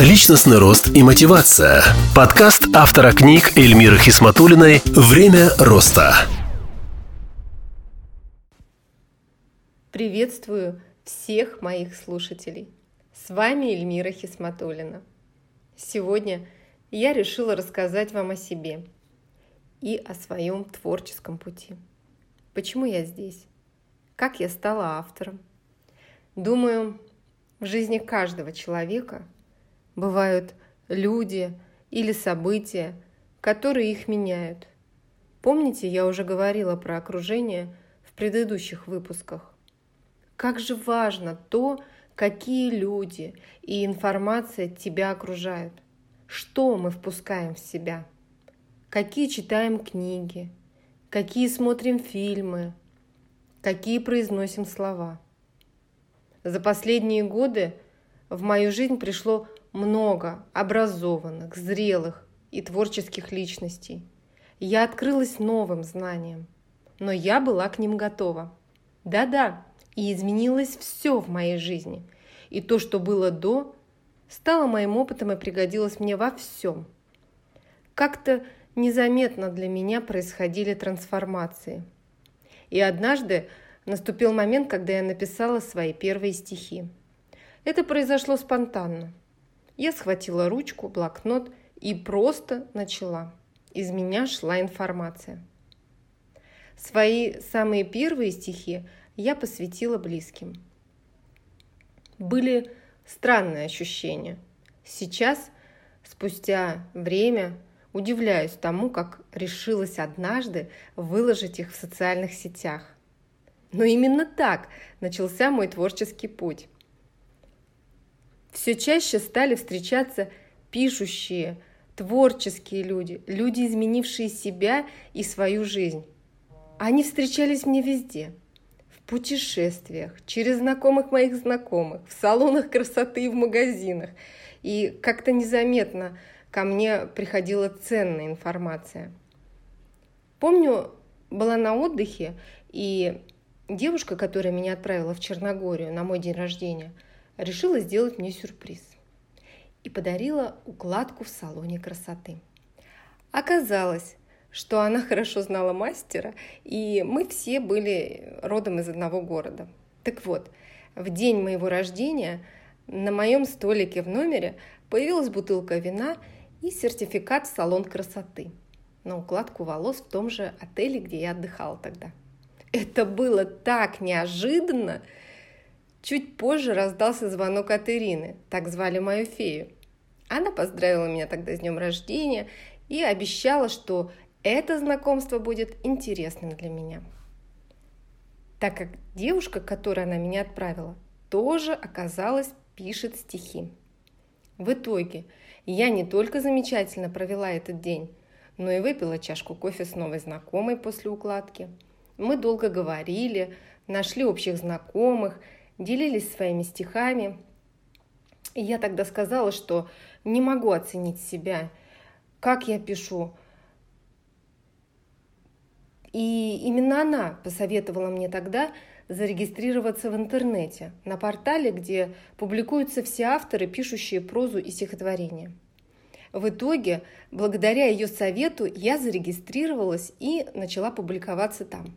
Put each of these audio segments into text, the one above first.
Личностный рост и мотивация. Подкаст автора книг Эльмиры Хисматулиной «Время роста». Приветствую всех моих слушателей. С вами Эльмира Хисматулина. Сегодня я решила рассказать вам о себе и о своем творческом пути. Почему я здесь? Как я стала автором? Думаю, в жизни каждого человека бывают люди или события, которые их меняют. Помните, я уже говорила про окружение в предыдущих выпусках. Как же важно то, какие люди и информация тебя окружают. Что мы впускаем в себя? Какие читаем книги? Какие смотрим фильмы? Какие произносим слова? За последние годы в мою жизнь пришло много образованных, зрелых и творческих личностей. Я открылась новым знаниям, но я была к ним готова. Да-да, и изменилось все в моей жизни. И то, что было до, стало моим опытом и пригодилось мне во всем. Как-то незаметно для меня происходили трансформации. И однажды наступил момент, когда я написала свои первые стихи. Это произошло спонтанно. Я схватила ручку, блокнот и просто начала. Из меня шла информация. Свои самые первые стихи – я посвятила близким. Были странные ощущения. Сейчас, спустя время, удивляюсь тому, как решилась однажды выложить их в социальных сетях. Но именно так начался мой творческий путь. Все чаще стали встречаться пишущие, творческие люди, люди, изменившие себя и свою жизнь. Они встречались мне везде – путешествиях, через знакомых моих знакомых, в салонах красоты и в магазинах. И как-то незаметно ко мне приходила ценная информация. Помню, была на отдыхе, и девушка, которая меня отправила в Черногорию на мой день рождения, решила сделать мне сюрприз и подарила укладку в салоне красоты. Оказалось, что она хорошо знала мастера, и мы все были родом из одного города. Так вот, в день моего рождения на моем столике в номере появилась бутылка вина и сертификат в салон красоты на укладку волос в том же отеле, где я отдыхала тогда. Это было так неожиданно. Чуть позже раздался звонок от Ирины, так звали мою фею. Она поздравила меня тогда с днем рождения и обещала, что это знакомство будет интересным для меня. Так как девушка, которая она меня отправила, тоже оказалась пишет стихи. В итоге я не только замечательно провела этот день, но и выпила чашку кофе с новой знакомой после укладки. Мы долго говорили, нашли общих знакомых, делились своими стихами. И я тогда сказала, что не могу оценить себя, как я пишу, и именно она посоветовала мне тогда зарегистрироваться в интернете, на портале, где публикуются все авторы, пишущие прозу и стихотворения. В итоге, благодаря ее совету, я зарегистрировалась и начала публиковаться там.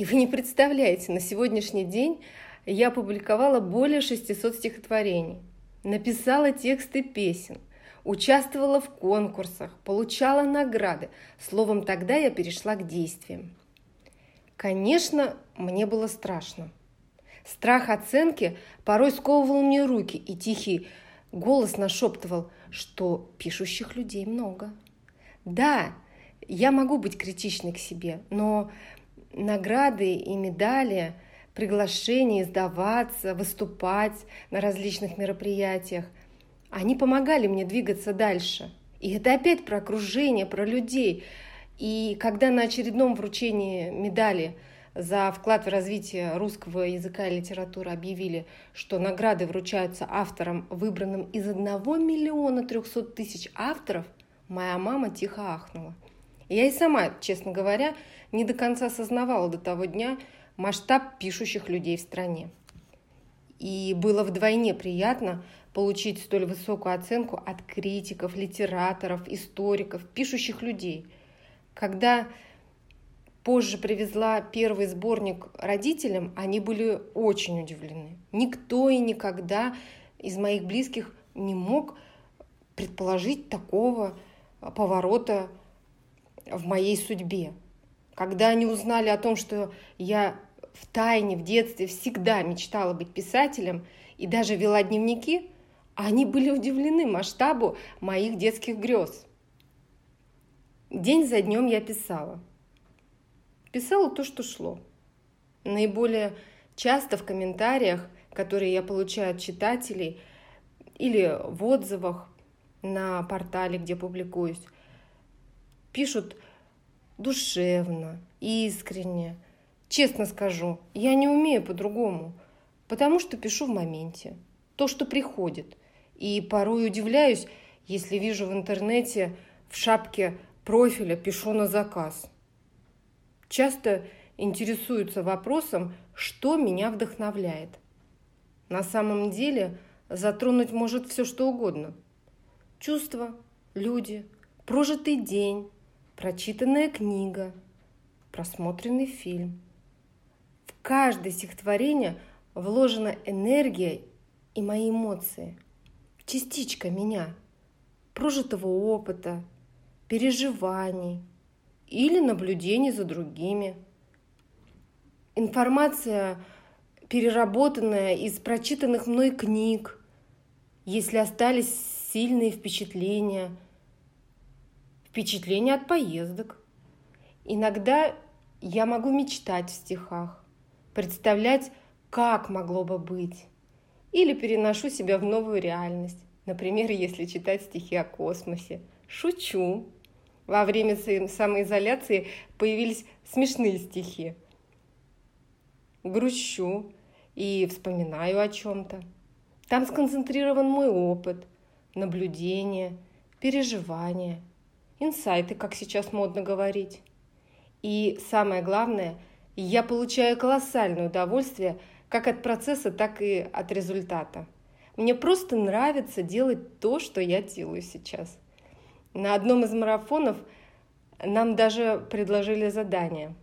И вы не представляете, на сегодняшний день я опубликовала более 600 стихотворений, написала тексты песен – участвовала в конкурсах, получала награды. Словом, тогда я перешла к действиям. Конечно, мне было страшно. Страх оценки порой сковывал мне руки, и тихий голос нашептывал, что пишущих людей много. Да, я могу быть критичной к себе, но награды и медали, приглашения издаваться, выступать на различных мероприятиях – они помогали мне двигаться дальше. И это опять про окружение, про людей. И когда на очередном вручении медали за вклад в развитие русского языка и литературы объявили, что награды вручаются авторам, выбранным из одного миллиона трехсот тысяч авторов, моя мама тихо ахнула. Я и сама, честно говоря, не до конца осознавала до того дня масштаб пишущих людей в стране. И было вдвойне приятно получить столь высокую оценку от критиков, литераторов, историков, пишущих людей. Когда позже привезла первый сборник родителям, они были очень удивлены. Никто и никогда из моих близких не мог предположить такого поворота в моей судьбе. Когда они узнали о том, что я в тайне в детстве всегда мечтала быть писателем и даже вела дневники, они были удивлены масштабу моих детских грез. День за днем я писала. Писала то, что шло. Наиболее часто в комментариях, которые я получаю от читателей или в отзывах на портале, где публикуюсь, пишут душевно, искренне. Честно скажу, я не умею по-другому, потому что пишу в моменте, то, что приходит. И порой удивляюсь, если вижу в интернете в шапке профиля «пишу на заказ». Часто интересуются вопросом, что меня вдохновляет. На самом деле затронуть может все что угодно. Чувства, люди, прожитый день, прочитанная книга, просмотренный фильм. В каждое стихотворение вложена энергия и мои эмоции, частичка меня, прожитого опыта, переживаний или наблюдений за другими. Информация, переработанная из прочитанных мной книг, если остались сильные впечатления – впечатления от поездок. Иногда я могу мечтать в стихах, представлять, как могло бы быть. Или переношу себя в новую реальность. Например, если читать стихи о космосе. Шучу. Во время самоизоляции появились смешные стихи. Грущу и вспоминаю о чем-то. Там сконцентрирован мой опыт, наблюдение, переживания – инсайты, как сейчас модно говорить. И самое главное, я получаю колоссальное удовольствие как от процесса, так и от результата. Мне просто нравится делать то, что я делаю сейчас. На одном из марафонов нам даже предложили задание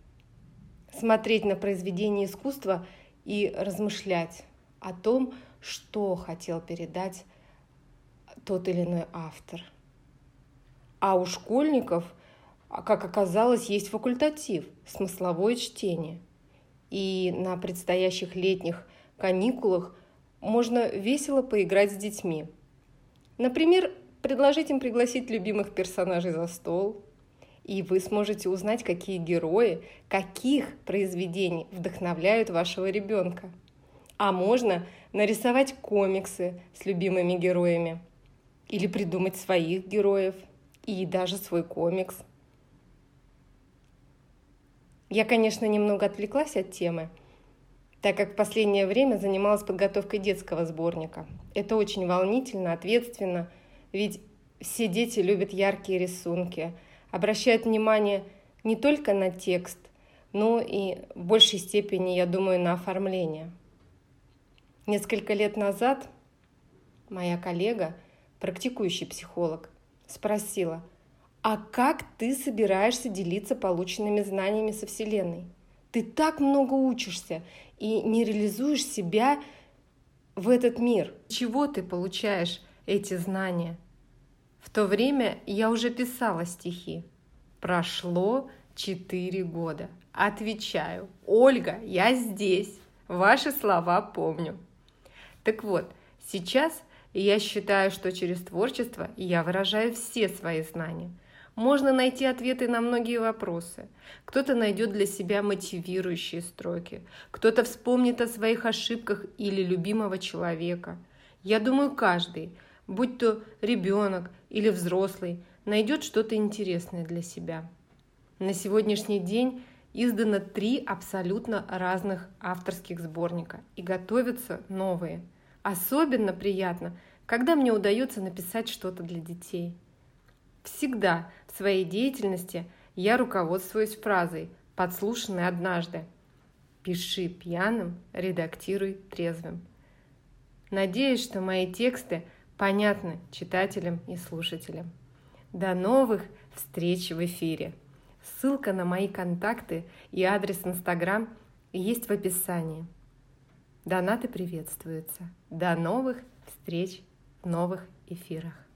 смотреть на произведение искусства и размышлять о том, что хотел передать тот или иной автор – а у школьников, как оказалось, есть факультатив – смысловое чтение. И на предстоящих летних каникулах можно весело поиграть с детьми. Например, предложить им пригласить любимых персонажей за стол, и вы сможете узнать, какие герои, каких произведений вдохновляют вашего ребенка. А можно нарисовать комиксы с любимыми героями или придумать своих героев – и даже свой комикс. Я, конечно, немного отвлеклась от темы, так как в последнее время занималась подготовкой детского сборника. Это очень волнительно, ответственно, ведь все дети любят яркие рисунки, обращают внимание не только на текст, но и в большей степени, я думаю, на оформление. Несколько лет назад моя коллега, практикующий психолог, спросила, а как ты собираешься делиться полученными знаниями со Вселенной? Ты так много учишься и не реализуешь себя в этот мир. Чего ты получаешь эти знания? В то время я уже писала стихи. Прошло четыре года. Отвечаю, Ольга, я здесь. Ваши слова помню. Так вот, сейчас и я считаю, что через творчество я выражаю все свои знания. Можно найти ответы на многие вопросы. Кто-то найдет для себя мотивирующие строки, кто-то вспомнит о своих ошибках или любимого человека. Я думаю, каждый, будь то ребенок или взрослый, найдет что-то интересное для себя. На сегодняшний день издано три абсолютно разных авторских сборника и готовятся новые – Особенно приятно, когда мне удается написать что-то для детей. Всегда в своей деятельности я руководствуюсь фразой, подслушанной однажды. «Пиши пьяным, редактируй трезвым». Надеюсь, что мои тексты понятны читателям и слушателям. До новых встреч в эфире! Ссылка на мои контакты и адрес Инстаграм есть в описании. Донаты приветствуются. До новых встреч новых эфирах.